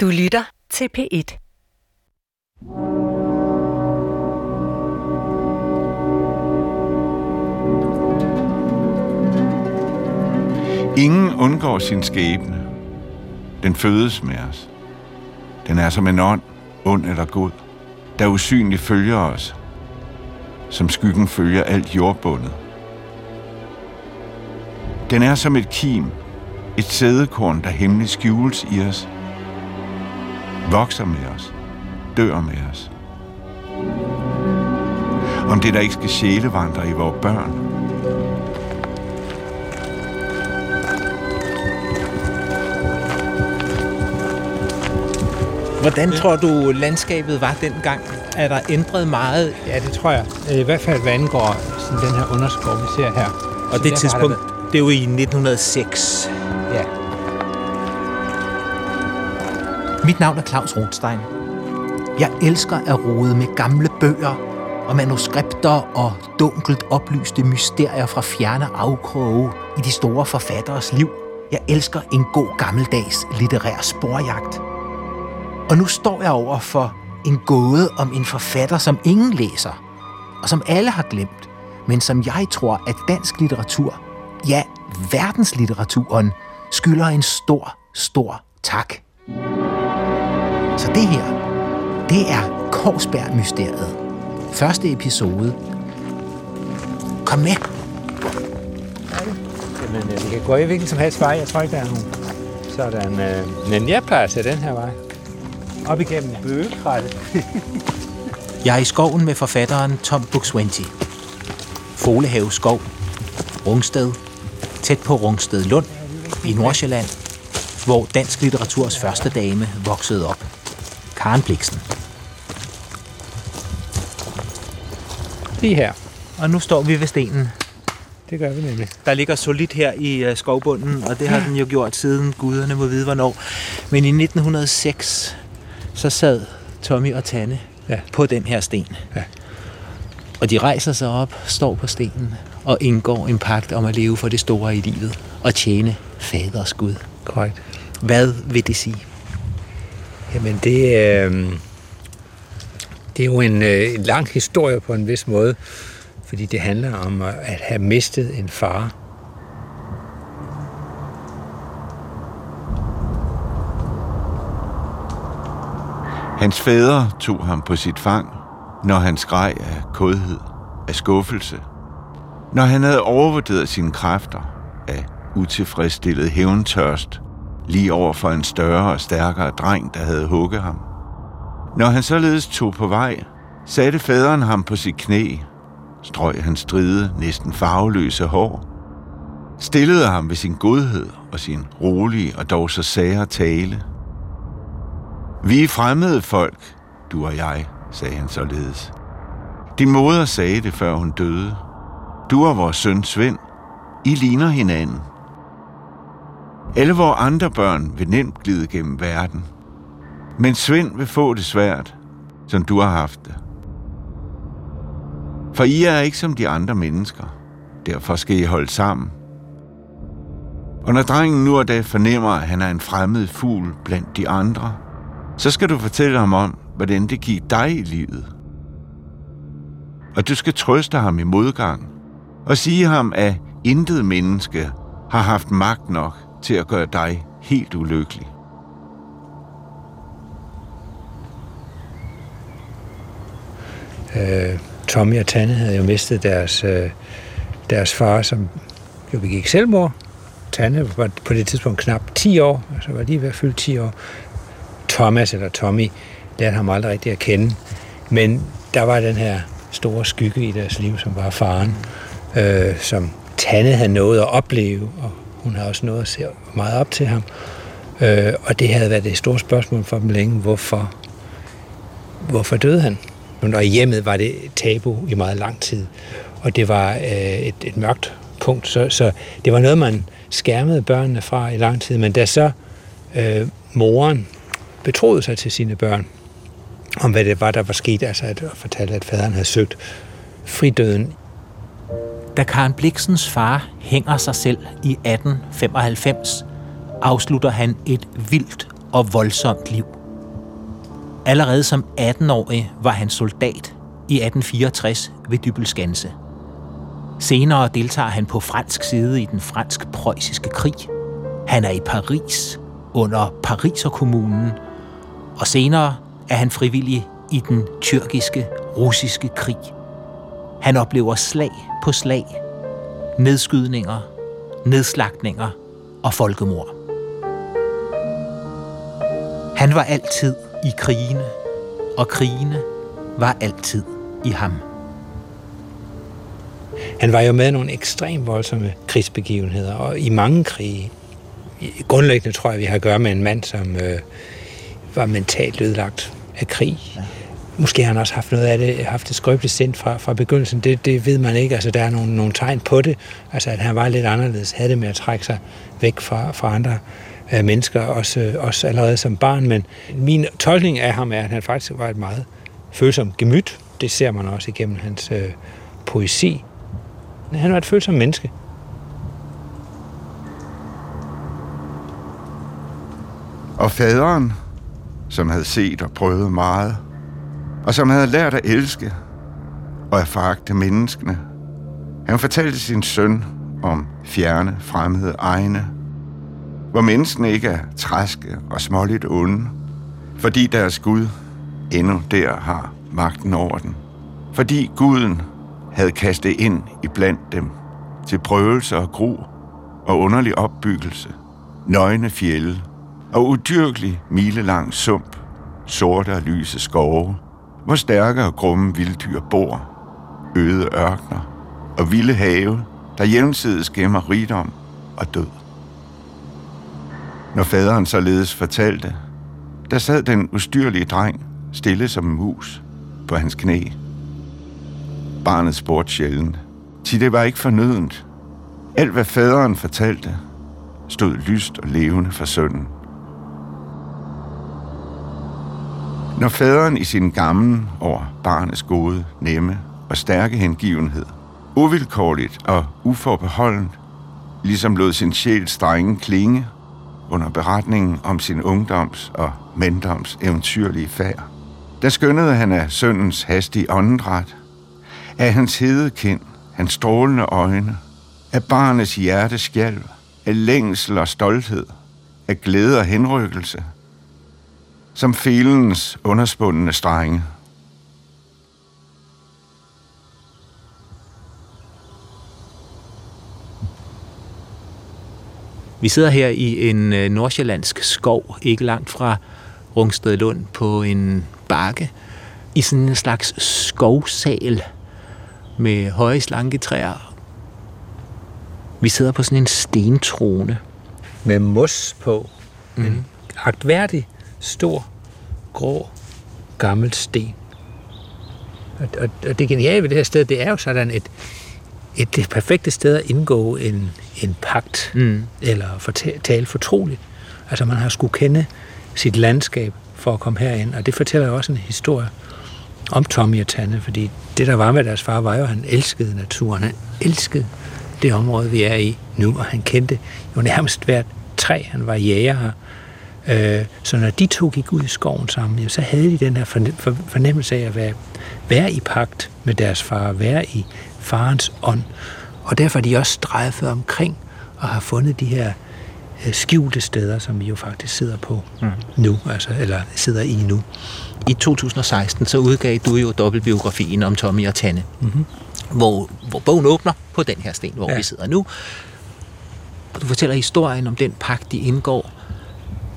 Du lytter til P1. Ingen undgår sin skæbne. Den fødes med os. Den er som en ånd, ond eller god, der usynligt følger os, som skyggen følger alt jordbundet. Den er som et kim, et sædekorn, der hemmeligt skjules i os, vokser med os, dør med os. Om det der ikke skal sjælevandre i vores børn, Hvordan tror du, landskabet var dengang? Er der ændret meget? Ja, det tror jeg. I hvert fald, hvad angår sådan den her underskov, vi ser her. Og det tidspunkt, det er jo i 1906. været- Ja. Mit navn er Claus Rothstein. Jeg elsker at rode med gamle bøger og manuskripter og dunkelt oplyste mysterier fra fjerne afkroge i de store forfatteres liv. Jeg elsker en god gammeldags litterær sporjagt. Og nu står jeg over for en gåde om en forfatter, som ingen læser, og som alle har glemt, men som jeg tror, at dansk litteratur, ja, verdenslitteraturen, skylder en stor, stor tak. Så det her, det er Korsberg-mysteriet. Første episode. Kom med. Jamen, øh, vi kan gå i hvilken som helst vej. Jeg tror ikke, der er nogen. Sådan. Øh, men jeg plejer tage den her vej. Op igennem bøgekrattet. Jeg er i skoven med forfatteren Tom Buk-Swienty. Folehave skov. Rungsted. Tæt på Rungsted Lund i Nordsjælland, hvor dansk litteraturs første dame voksede op. Karen Bliksen. Lige her. Og nu står vi ved stenen. Det gør vi nemlig. der ligger solidt her i øh, skovbunden, og det har den jo gjort siden guderne må vide hvornår. Men i 1906, så sad Tommy og Tanne Ja. på den her sten. Ja. Og de rejser sig op, står på stenen og indgår en pagt om at leve for det store i livet og tjene faders Gud. Korrekt. Hvad vil det sige? Jamen, det, øh, det er jo en, øh, en lang historie på en vis måde, fordi det handler om at have mistet en far. Hans fædre tog ham på sit fang, når han skreg af kodhed, af skuffelse. Når han havde overvurderet sine kræfter af utilfredsstillet hævntørst, lige over for en større og stærkere dreng, der havde hugget ham. Når han således tog på vej, satte faderen ham på sit knæ, strøg hans stride, næsten farveløse hår, stillede ham ved sin godhed og sin rolige og dog så sære tale – vi er fremmede folk, du og jeg, sagde han således. Din moder sagde det, før hun døde. Du og vores søn Svend, I ligner hinanden. Alle vores andre børn vil nemt glide gennem verden. Men Svend vil få det svært, som du har haft det. For I er ikke som de andre mennesker. Derfor skal I holde sammen. Og når drengen nu og da fornemmer, at han er en fremmed fugl blandt de andre, så skal du fortælle ham om, hvordan det gik dig i livet. Og du skal trøste ham i modgang, og sige ham, at intet menneske har haft magt nok til at gøre dig helt ulykkelig. Øh, Tommy og Tanne havde jo mistet deres, øh, deres far, som jo begik selvmord. Tanne var på det tidspunkt knap 10 år, altså var lige ved at fylde 10 år. Thomas, eller Tommy, lærte ham aldrig rigtig at kende. Men der var den her store skygge i deres liv, som var faren, øh, som Tanne havde nået at opleve, hun har også noget at se meget op til ham. Øh, og det havde været et stort spørgsmål for dem længe, hvorfor, hvorfor døde han? Og i hjemmet var det tabu i meget lang tid, og det var øh, et, et mørkt punkt, så, så det var noget, man skærmede børnene fra i lang tid. Men da så øh, moren betroede sig til sine børn, om hvad det var, der var sket, altså at fortælle, at faderen havde søgt fridøden. Da Karen Bliksens far hænger sig selv i 1895, afslutter han et vildt og voldsomt liv. Allerede som 18-årig var han soldat i 1864 ved Dybelskanse. Senere deltager han på fransk side i den fransk-preussiske krig. Han er i Paris under Pariserkommunen, og senere er han frivillig i den tyrkiske-russiske krig. Han oplever slag på slag, nedskydninger, nedslagninger og folkemord. Han var altid i krigene, og krigene var altid i ham. Han var jo med i nogle ekstremt voldsomme krigsbegivenheder, og i mange krige. Grundlæggende tror jeg, vi har at gøre med en mand, som øh, var mentalt ødelagt af krig. Ja. Måske har han også haft noget af det, haft det skrøbeligt sind fra, fra begyndelsen. Det, det ved man ikke. Altså, der er nogle, nogle tegn på det. Altså, at han var lidt anderledes, havde det med at trække sig væk fra, fra andre øh, mennesker, også, også allerede som barn. Men min tolkning af ham er, at han faktisk var et meget følsomt gemyt. Det ser man også igennem hans øh, poesi. Han var et følsomt menneske. Og faderen, som havde set og prøvet meget, og som havde lært at elske og at foragte menneskene. Han fortalte sin søn om fjerne, fremmede egne, hvor menneskene ikke er træske og småligt onde, fordi deres Gud endnu der har magten over den. Fordi Guden havde kastet ind i blandt dem til prøvelse og gro og underlig opbyggelse, nøgne fjelle og udyrkelig milelang sump, sorte og lyse skove, hvor stærke og grumme vilddyr bor, øde ørkner og vilde have, der jævnsides gemmer rigdom og død. Når faderen således fortalte, der sad den ustyrlige dreng stille som en mus på hans knæ. Barnet spurgte sjældent, til det var ikke fornødent. Alt hvad faderen fortalte, stod lyst og levende for sønnen. Når faderen i sin gamle over barnets gode, nemme og stærke hengivenhed, uvilkårligt og uforbeholdent, ligesom lod sin sjæl strenge klinge under beretningen om sin ungdoms og mændoms eventyrlige færd, der skyndede han af søndens hastige åndedræt, af hans hedekind, hans strålende øjne, af barnets hjerteskjalv, af længsel og stolthed, af glæde og henrykkelse – som filens underspundne strenge. Vi sidder her i en øh, nordsjællandsk skov, ikke langt fra Rungsted Lund, på en bakke, i sådan en slags skovsal med høje slanke træer. Vi sidder på sådan en stentrone. Med mos på. Mm. En agtværdig stor, grå, gammel sten. Og, og, og det geniale ved det her sted, det er jo sådan et, et det perfekte sted at indgå en, en pagt, mm. eller tale fortroligt. Altså man har skulle kende sit landskab for at komme herind, og det fortæller jo også en historie om Tommy og Tanne, fordi det, der var med deres far, var jo, at han elskede naturen. Han elskede det område, vi er i nu, og han kendte jo nærmest hvert træ. Han var jæger her, Øh, så når de to gik ud i skoven sammen, så havde de den her fornemmelse af at være, være i pagt med deres far, være i farens ånd. Og derfor er de også strejfet omkring og har fundet de her øh, skjulte steder, som vi jo faktisk sidder på mm. nu, altså, eller sidder i nu. I 2016 så udgav du jo dobbeltbiografien om Tommy og Tanne, mm-hmm. hvor, hvor bogen åbner på den her sten, hvor ja. vi sidder nu. Og du fortæller historien om den pagt, de indgår,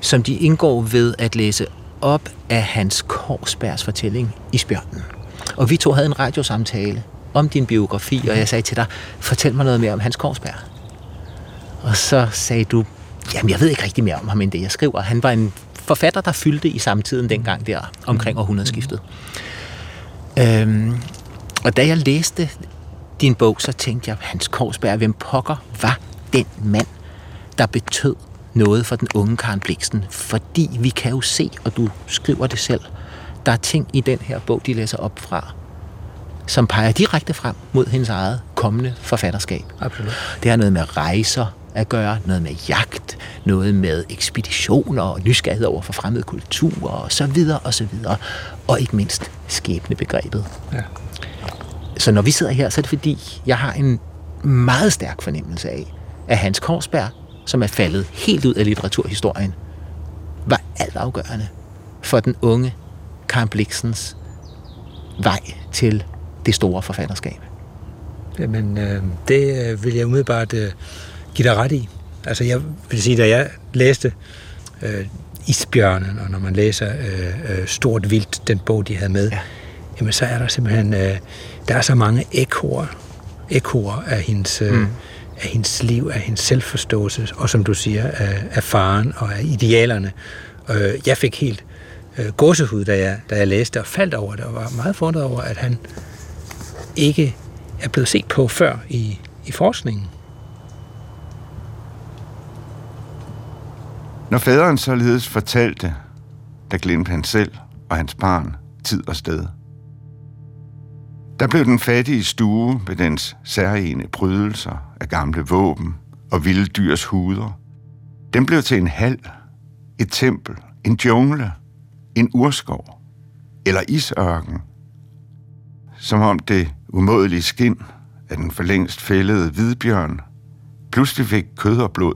som de indgår ved at læse op af Hans Korsbergs fortælling i Spjørnen. Og vi to havde en radiosamtale om din biografi, og jeg sagde til dig, fortæl mig noget mere om Hans Korsberg. Og så sagde du, jamen jeg ved ikke rigtig mere om ham end det, jeg skriver. Han var en forfatter, der fyldte i samtiden dengang der, omkring århundredeskiftet. Øhm, og da jeg læste din bog, så tænkte jeg, Hans Korsberg, hvem pokker var den mand, der betød noget for den unge Karen Bliksen, fordi vi kan jo se, og du skriver det selv, der er ting i den her bog, de læser op fra, som peger direkte frem mod hendes eget kommende forfatterskab. Absolut. Det har noget med rejser at gøre, noget med jagt, noget med ekspeditioner og nysgerrighed over for fremmede kulturer og så videre og så videre. Og ikke mindst skæbnebegrebet. Ja. Så når vi sidder her, så er det fordi, jeg har en meget stærk fornemmelse af, at Hans Korsberg, som er faldet helt ud af litteraturhistorien, var altafgørende for den unge Karen Bliksens vej til det store forfatterskab. Jamen, øh, det øh, vil jeg umiddelbart øh, give dig ret i. Altså, jeg vil sige, da jeg læste øh, Isbjørnen, og når man læser øh, øh, Stort Vildt, den bog, de havde med, ja. jamen, så er der simpelthen, øh, der er så mange ekoer, ekoer af hendes, øh, mm af hendes liv, af hendes selvforståelse, og som du siger, af, af faren og af idealerne. Øh, jeg fik helt øh, gåsehud, da jeg, da jeg læste og faldt over det, og var meget forundret over, at han ikke er blevet set på før i, i forskningen. Når faderen således fortalte, der glemte han selv og hans barn tid og sted. Der blev den fattige stue med dens særlige prydelser af gamle våben og vilde dyrs huder. Den blev til en hal, et tempel, en jungle, en urskov eller isørken, som om det umådelige skin af den forlængst fældede hvidbjørn pludselig fik kød og blod,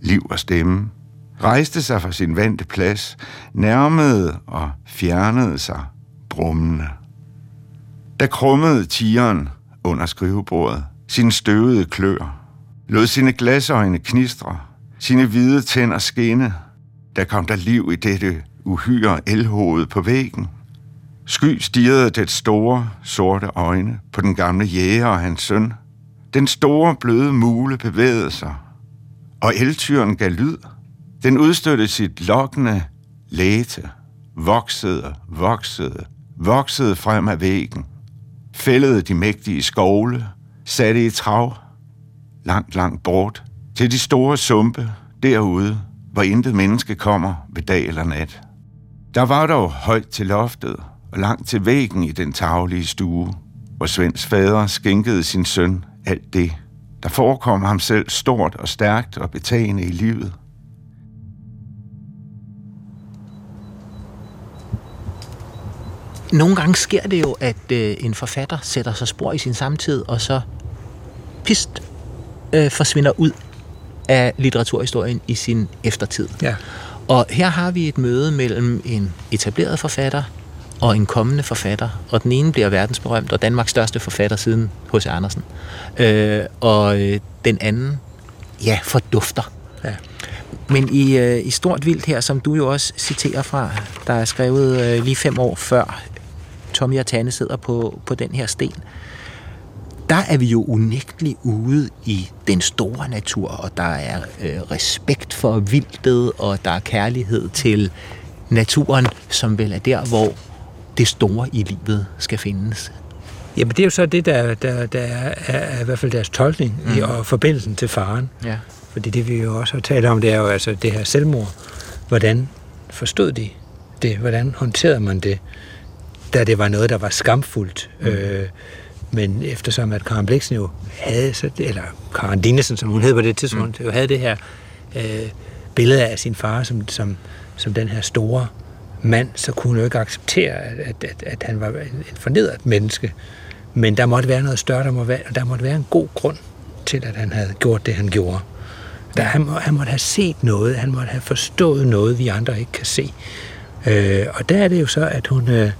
liv og stemme, rejste sig fra sin vante plads, nærmede og fjernede sig brummende. Der krummede tigeren under skrivebordet sin støvede klør, lod sine glasøjne knistre, sine hvide tænder skinne. Der kom der liv i dette uhyre elhoved på væggen. Sky stirrede det store, sorte øjne på den gamle jæger og hans søn. Den store, bløde mule bevægede sig, og eltyren gav lyd. Den udstødte sit lokkende læte, voksede, voksede, voksede frem af væggen, fældede de mægtige skovle, satte i trav, langt, langt bort, til de store sumpe derude, hvor intet menneske kommer ved dag eller nat. Der var dog højt til loftet og langt til væggen i den taglige stue, hvor Svends fader skænkede sin søn alt det, der forekom ham selv stort og stærkt og betagende i livet. Nogle gange sker det jo, at øh, en forfatter sætter sig spor i sin samtid, og så pist øh, forsvinder ud af litteraturhistorien i sin eftertid. Ja. Og her har vi et møde mellem en etableret forfatter og en kommende forfatter, og den ene bliver verdensberømt og Danmarks største forfatter siden H.C. Andersen. Øh, og øh, den anden, ja, fordufter. Ja. Men i, øh, i Stort Vildt her, som du jo også citerer fra, der er skrevet øh, lige fem år før Tommy og Tanne sidder på, på den her sten, der er vi jo unægteligt ude i den store natur, og der er øh, respekt for vildtet, og der er kærlighed til naturen, som vel er der, hvor det store i livet skal findes. Jamen det er jo så det, der, der, der er, er, i hvert fald deres tolkning mm. og forbindelsen til faren. Ja. Fordi det vi jo også har talt om, det er jo altså det her selvmord. Hvordan forstod de det? Hvordan håndterede man det? Da det var noget, der var skamfuldt. Mm. Øh, men eftersom at Karen Bliksen jo havde, eller Karen Dinesen, som hun hed på det tidspunkt, mm. jo havde det her øh, billede af sin far som, som, som den her store mand, så kunne hun jo ikke acceptere, at, at, at, at han var en fornedret menneske. Men der måtte være noget større, der, må være, der måtte være en god grund til, at han havde gjort det, han gjorde. Der, han, må, han måtte have set noget, han måtte have forstået noget, vi andre ikke kan se. Øh, og der er det jo så, at hun øh,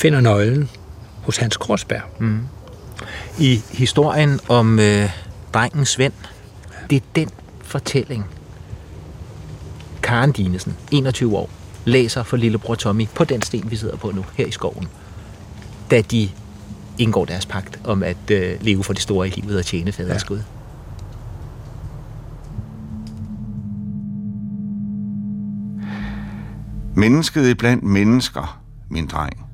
finder nøglen hos Hans Korsberg. Mm i historien om øh, drengens ven. Det er den fortælling, Karen Dinesen, 21 år, læser for lillebror Tommy på den sten, vi sidder på nu, her i skoven. Da de indgår deres pagt om at øh, leve for det store i livet og tjene faders ja. Gud. Mennesket blandt mennesker, min dreng.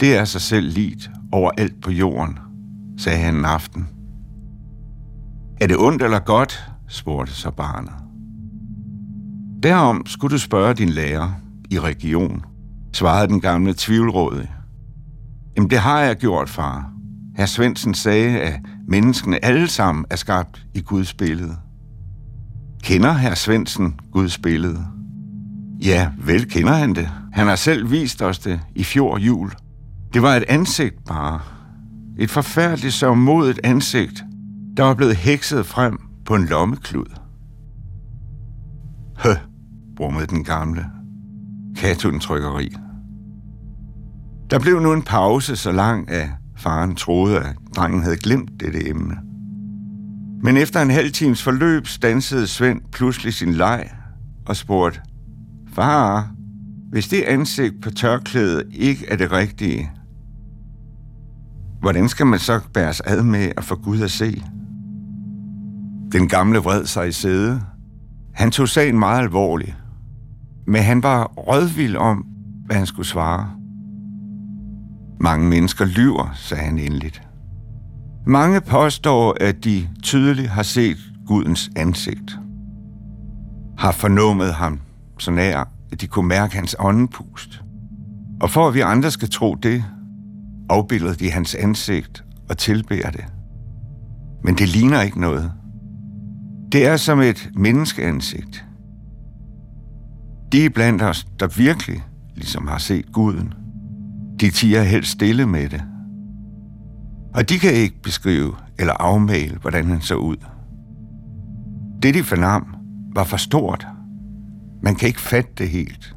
Det er sig selv lidt overalt på jorden – sagde han en aften. Er det ondt eller godt? spurgte så barnet. Derom skulle du spørge din lærer i region, svarede den gamle tvivlrådige. Jamen det har jeg gjort, far. Herr Svendsen sagde, at menneskene alle sammen er skabt i Guds billede. Kender herr Svendsen Guds billede? Ja, vel kender han det. Han har selv vist os det i fjor jul. Det var et ansigt bare. Et forfærdeligt sørgmodigt ansigt, der var blevet hekset frem på en lommeklud. Hø, brummede den gamle. Katun trykkeri. Der blev nu en pause så lang, at faren troede, at drengen havde glemt dette emne. Men efter en halv times forløb stansede Svend pludselig sin leg og spurgte, Far, hvis det ansigt på tørklædet ikke er det rigtige, hvordan skal man så bæres ad med at få Gud at se? Den gamle vred sig i sæde. Han tog sagen meget alvorligt, men han var rødvild om, hvad han skulle svare. Mange mennesker lyver, sagde han endeligt. Mange påstår, at de tydeligt har set Gudens ansigt. Har fornummet ham så nær, at de kunne mærke hans åndepust. Og for at vi andre skal tro det, afbilder de hans ansigt og tilbærer det. Men det ligner ikke noget. Det er som et menneskeansigt. De er blandt os, der virkelig ligesom har set guden. De tiger helt stille med det. Og de kan ikke beskrive eller afmale, hvordan han så ud. Det, de fornam, var for stort. Man kan ikke fatte det helt.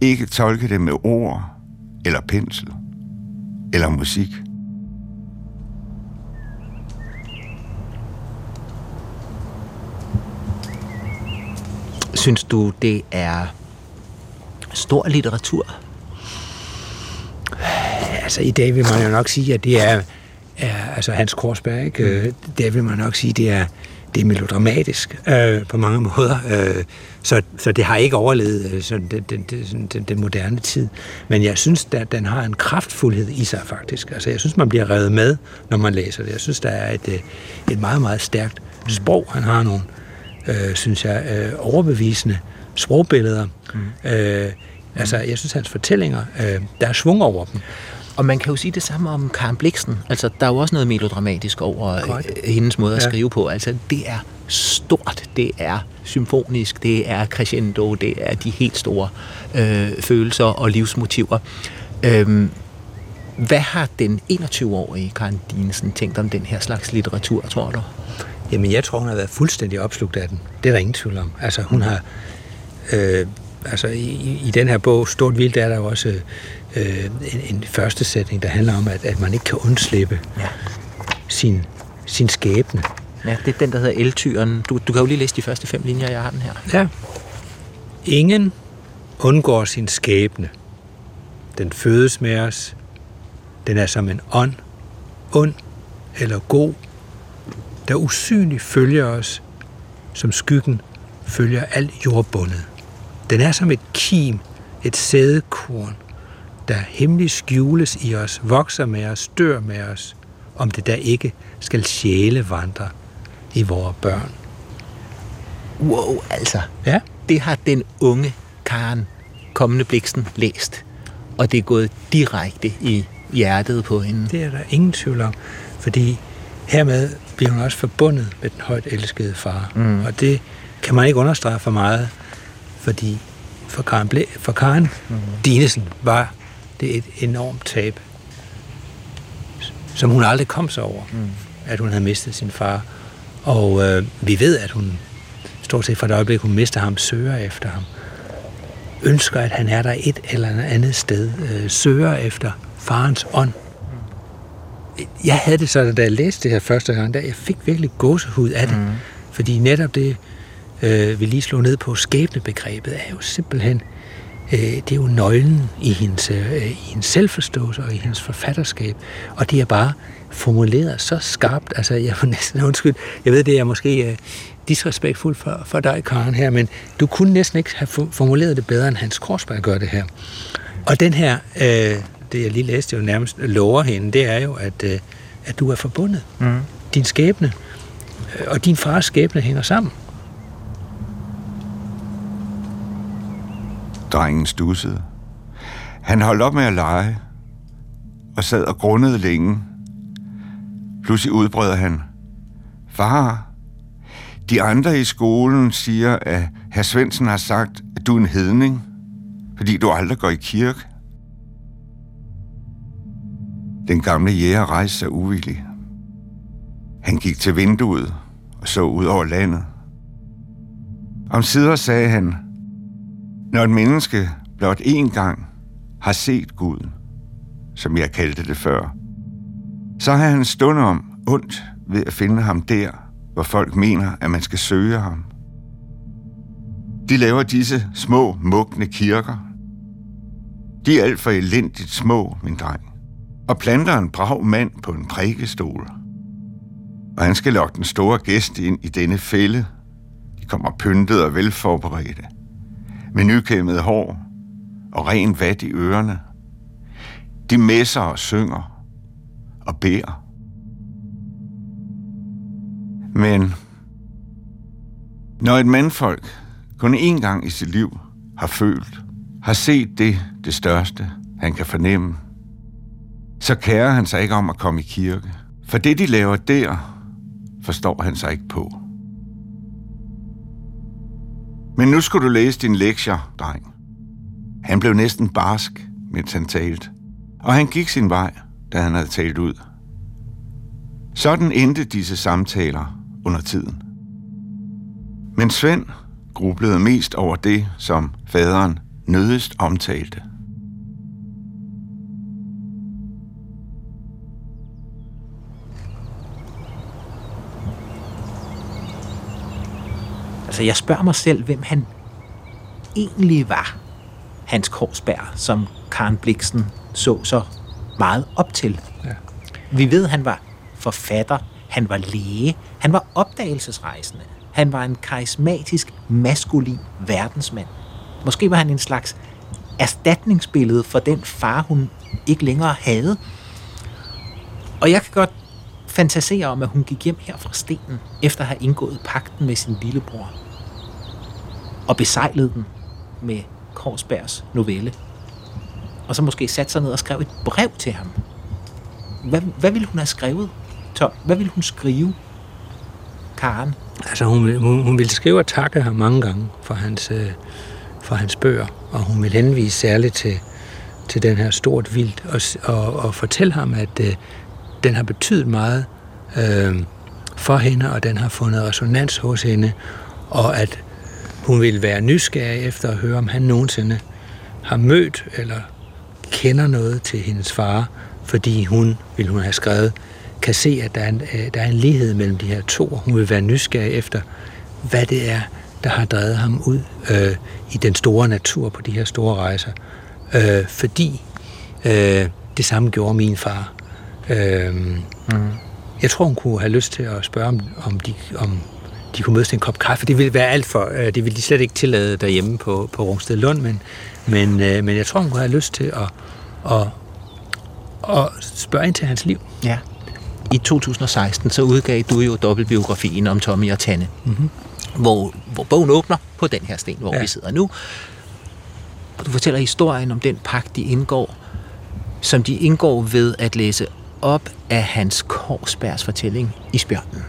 Ikke tolke det med ord eller pensel eller musik. Synes du, det er stor litteratur? Altså i dag vil man jo nok sige, at det er, er altså Hans Korsberg, ikke? Mm. Der vil man nok sige, det er, det er melodramatisk øh, på mange måder. Øh, så, så det har ikke overlevet øh, sådan, den, den, den, den, moderne tid. Men jeg synes, at den har en kraftfuldhed i sig faktisk. Altså jeg synes, man bliver revet med, når man læser det. Jeg synes, der er et, øh, et meget, meget stærkt sprog. Han har nogle, øh, synes jeg, øh, overbevisende sprogbilleder. Mm. Øh, altså jeg synes, hans fortællinger, øh, der er svung over dem. Og man kan jo sige det samme om Karen Bliksen. Altså, der er jo også noget melodramatisk over. Øh, hendes måde at ja. skrive på. Altså, det er stort, det er symfonisk, det er crescendo, det er de helt store øh, følelser og livsmotiver. Øhm, hvad har den 21-årige Karen Dinesen tænkt om den her slags litteratur, tror du? Jamen, jeg tror, hun har været fuldstændig opslugt af den. Det er der ingen tvivl om. Altså, hun har... Øh, altså, i, i den her bog, Stort Vildt, er der jo også øh, en, en første sætning, der handler om, at, at man ikke kan undslippe ja. sin, sin skæbne. Ja, det er den, der hedder Eltyren. Du, du kan jo lige læse de første fem linjer, jeg har den her. Ja. Ingen undgår sin skæbne. Den fødes med os. Den er som en ånd, ond eller god, der usynligt følger os, som skyggen følger alt jordbundet. Den er som et kim, et sædekorn, der hemmelig skjules i os, vokser med os, dør med os, om det der ikke skal sjæle vandre i vores børn. Wow, altså. Ja. Det har den unge Karen kommende Bliksen læst. Og det er gået direkte i hjertet på hende. Det er der ingen tvivl om, fordi hermed bliver hun også forbundet med den højt elskede far. Mm. Og det kan man ikke understrege for meget, fordi for Karen, Ble, for Karen mm. Dinesen var det et enormt tab, som hun aldrig kom sig over, mm. at hun havde mistet sin far. Og øh, vi ved, at hun stort set fra det øjeblik, hun mister ham, søger efter ham. Ønsker, at han er der et eller andet sted. Øh, søger efter farens ånd. Jeg havde det så, da jeg læste det her første gang, der jeg fik virkelig gåsehud af det. Mm. Fordi netop det, øh, vi lige slog ned på, skæbnebegrebet, er jo simpelthen øh, det er jo nøglen i hendes, øh, i hendes selvforståelse og i hendes forfatterskab. Og det er bare formuleret så skarpt. Altså, jeg må næsten undskyld. Jeg ved, det er måske øh, disrespektfuldt for, for dig, Karen, her, men du kunne næsten ikke have formuleret det bedre, end Hans Korsberg gør det her. Og den her, øh, det jeg lige læste, jo nærmest lover hende, det er jo, at, øh, at du er forbundet. Mm. Din skæbne øh, og din fars skæbne hænger sammen. Drengen stussede. Han holdt op med at lege og sad og grundede længe. Pludselig udbrød han. Far, De andre i skolen siger, at herr Svendsen har sagt, at du er en hedning, fordi du aldrig går i kirke. Den gamle jæger rejste sig uvillig. Han gik til vinduet og så ud over landet. Om sider sagde han, når et menneske blot én gang har set Gud, som jeg kaldte det før, så har han stund om ondt ved at finde ham der, hvor folk mener, at man skal søge ham. De laver disse små, mugne kirker. De er alt for elendigt små, min dreng. Og planter en brav mand på en prædikestol. Og han skal lokke den store gæst ind i denne fælde. De kommer pyntet og velforberedte. Med nykæmmet hår og ren vat i ørerne. De messer og synger og beder. Men når et mandfolk kun én gang i sit liv har følt, har set det, det største, han kan fornemme, så kærer han sig ikke om at komme i kirke. For det, de laver der, forstår han sig ikke på. Men nu skulle du læse din lektier, dreng. Han blev næsten barsk, mens han talte. Og han gik sin vej, da han havde talt ud. Sådan endte disse samtaler under tiden. Men Svend grublede mest over det, som faderen nødest omtalte. Altså, jeg spørger mig selv, hvem han egentlig var, Hans Korsberg, som Karen Bliksen så så meget op til. Ja. Vi ved, han var forfatter, han var læge, han var opdagelsesrejsende, han var en karismatisk, maskulin verdensmand. Måske var han en slags erstatningsbillede for den far, hun ikke længere havde. Og jeg kan godt fantasere om, at hun gik hjem her fra stenen, efter at have indgået pakten med sin lillebror. Og besejlede den med Korsbergs novelle. Og så måske satte sig ned og skrev et brev til ham. Hvad, hvad ville hun have skrevet, Tom? Hvad ville hun skrive, Karen? Altså, hun, hun, hun ville skrive og takke ham mange gange for hans, øh, for hans bøger, og hun vil henvise særligt til, til den her stort vildt, og, og, og fortælle ham, at øh, den har betydet meget øh, for hende, og den har fundet resonans hos hende, og at hun vil være nysgerrig efter at høre, om han nogensinde har mødt eller kender noget til hendes far, fordi hun, vil hun have skrevet, kan se, at der er, en, øh, der er en lighed mellem de her to. Hun vil være nysgerrig efter, hvad det er, der har drevet ham ud øh, i den store natur på de her store rejser. Øh, fordi øh, det samme gjorde min far. Øh, mm. Jeg tror, hun kunne have lyst til at spørge, om, om, de, om de kunne mødes til en kop kaffe. Det ville være alt for, øh, det ville de slet ikke tillade derhjemme på, på Rungsted Lund, men, men, øh, men jeg tror, hun kunne have lyst til at, at, at spørge ind til hans liv. Ja. I 2016 så udgav du jo dobbeltbiografien om Tommy og Tanne, mm-hmm. hvor, hvor bogen åbner på den her sten, hvor ja. vi sidder nu. Og du fortæller historien om den pagt, de indgår, som de indgår ved at læse op af Hans Korsbergs fortælling i Spjørnen.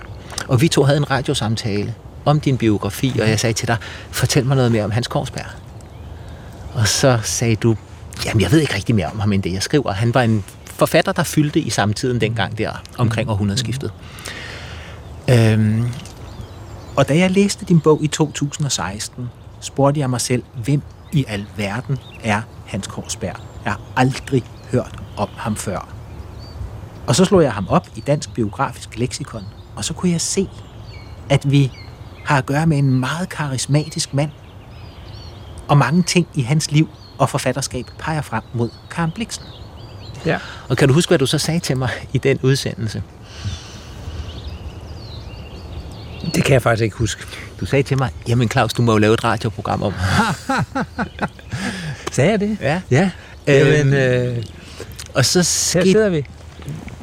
Og vi to havde en radiosamtale om din biografi, og jeg sagde til dig, fortæl mig noget mere om Hans Korsberg. Og så sagde du, jamen jeg ved ikke rigtig mere om ham end det, jeg skriver. Han var en forfatter, der fyldte i samtiden dengang der, omkring århundredeskiftet. Øhm, og da jeg læste din bog i 2016, spurgte jeg mig selv, hvem i alverden er Hans Korsberg? Jeg har aldrig hørt om ham før. Og så slog jeg ham op i Dansk Biografisk Leksikon, og så kunne jeg se, at vi har at gøre med en meget karismatisk mand, og mange ting i hans liv og forfatterskab peger frem mod Karen Bliksen. Ja. Og kan du huske, hvad du så sagde til mig i den udsendelse? Det kan jeg faktisk ikke huske. Du sagde til mig, jamen Claus, du må jo lave et radioprogram om. sagde jeg det? Ja. Ja. Jamen, øh, og så skete... Her sidder vi.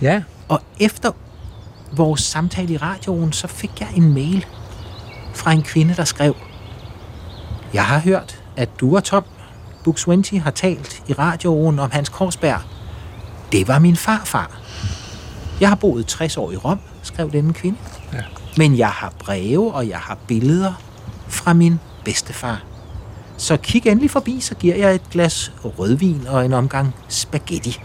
Ja. Og efter vores samtale i radioen, så fik jeg en mail fra en kvinde, der skrev, Jeg har hørt, at du og Tom Buxwenti har talt i radioen om Hans Korsberg. Det var min farfar. Jeg har boet 60 år i Rom, skrev denne kvinde. Ja. Men jeg har breve, og jeg har billeder fra min bedstefar. Så kig endelig forbi, så giver jeg et glas rødvin og en omgang spaghetti.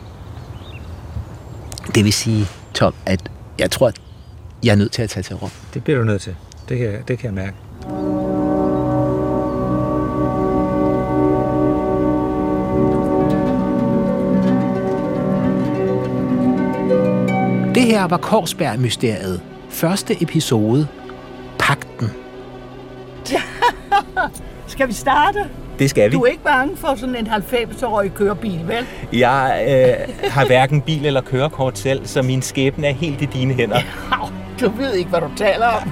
Det vil sige, Tom, at jeg tror, at jeg er nødt til at tage til Rom. Det bliver du nødt til. Det kan, jeg- det kan jeg mærke. Det her var Korsberg-mysteriet. Første episode. Pakten. Skal vi starte? Det skal vi. Du er ikke bange for sådan en 90-årig kørebil, vel? Jeg øh, har hverken bil eller kørekort selv, så min skæbne er helt i dine hænder. Au, du ved ikke, hvad du taler om.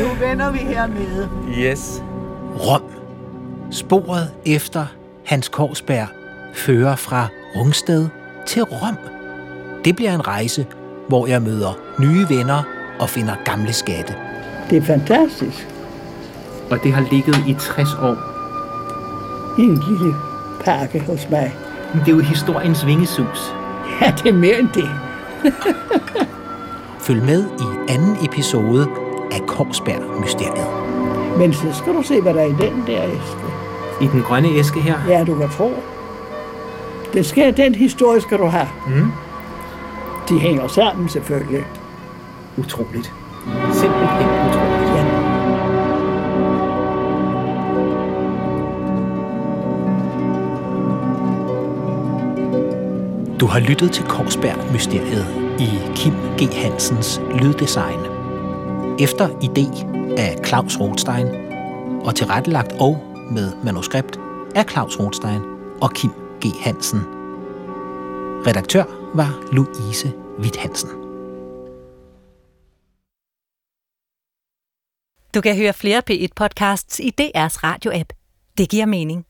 nu vender vi hernede. Yes. Rom. Sporet efter Hans Korsberg fører fra Rungsted til Rom. Det bliver en rejse, hvor jeg møder nye venner og finder gamle skatte. Det er fantastisk. Og det har ligget i 60 år. I en lille pakke hos mig. Det er jo historiens vingesus. Ja, det er mere end det. Følg med i anden episode af Korsberg-mysteriet. Men så skal du se, hvad der er i den der æske. I den grønne æske her. Ja, du kan tro. Det skal, den historie skal du have. Mm. De hænger sammen selvfølgelig. Utroligt. Du har lyttet til Korsberg-mysteriet i Kim G. Hansens lyddesign. Efter idé af Claus Rothstein og tilrettelagt og med manuskript af Claus Rothstein og Kim G. Hansen. Redaktør var Louise Witt Hansen. Du kan høre flere P1-podcasts i DR's radio-app. Det giver mening.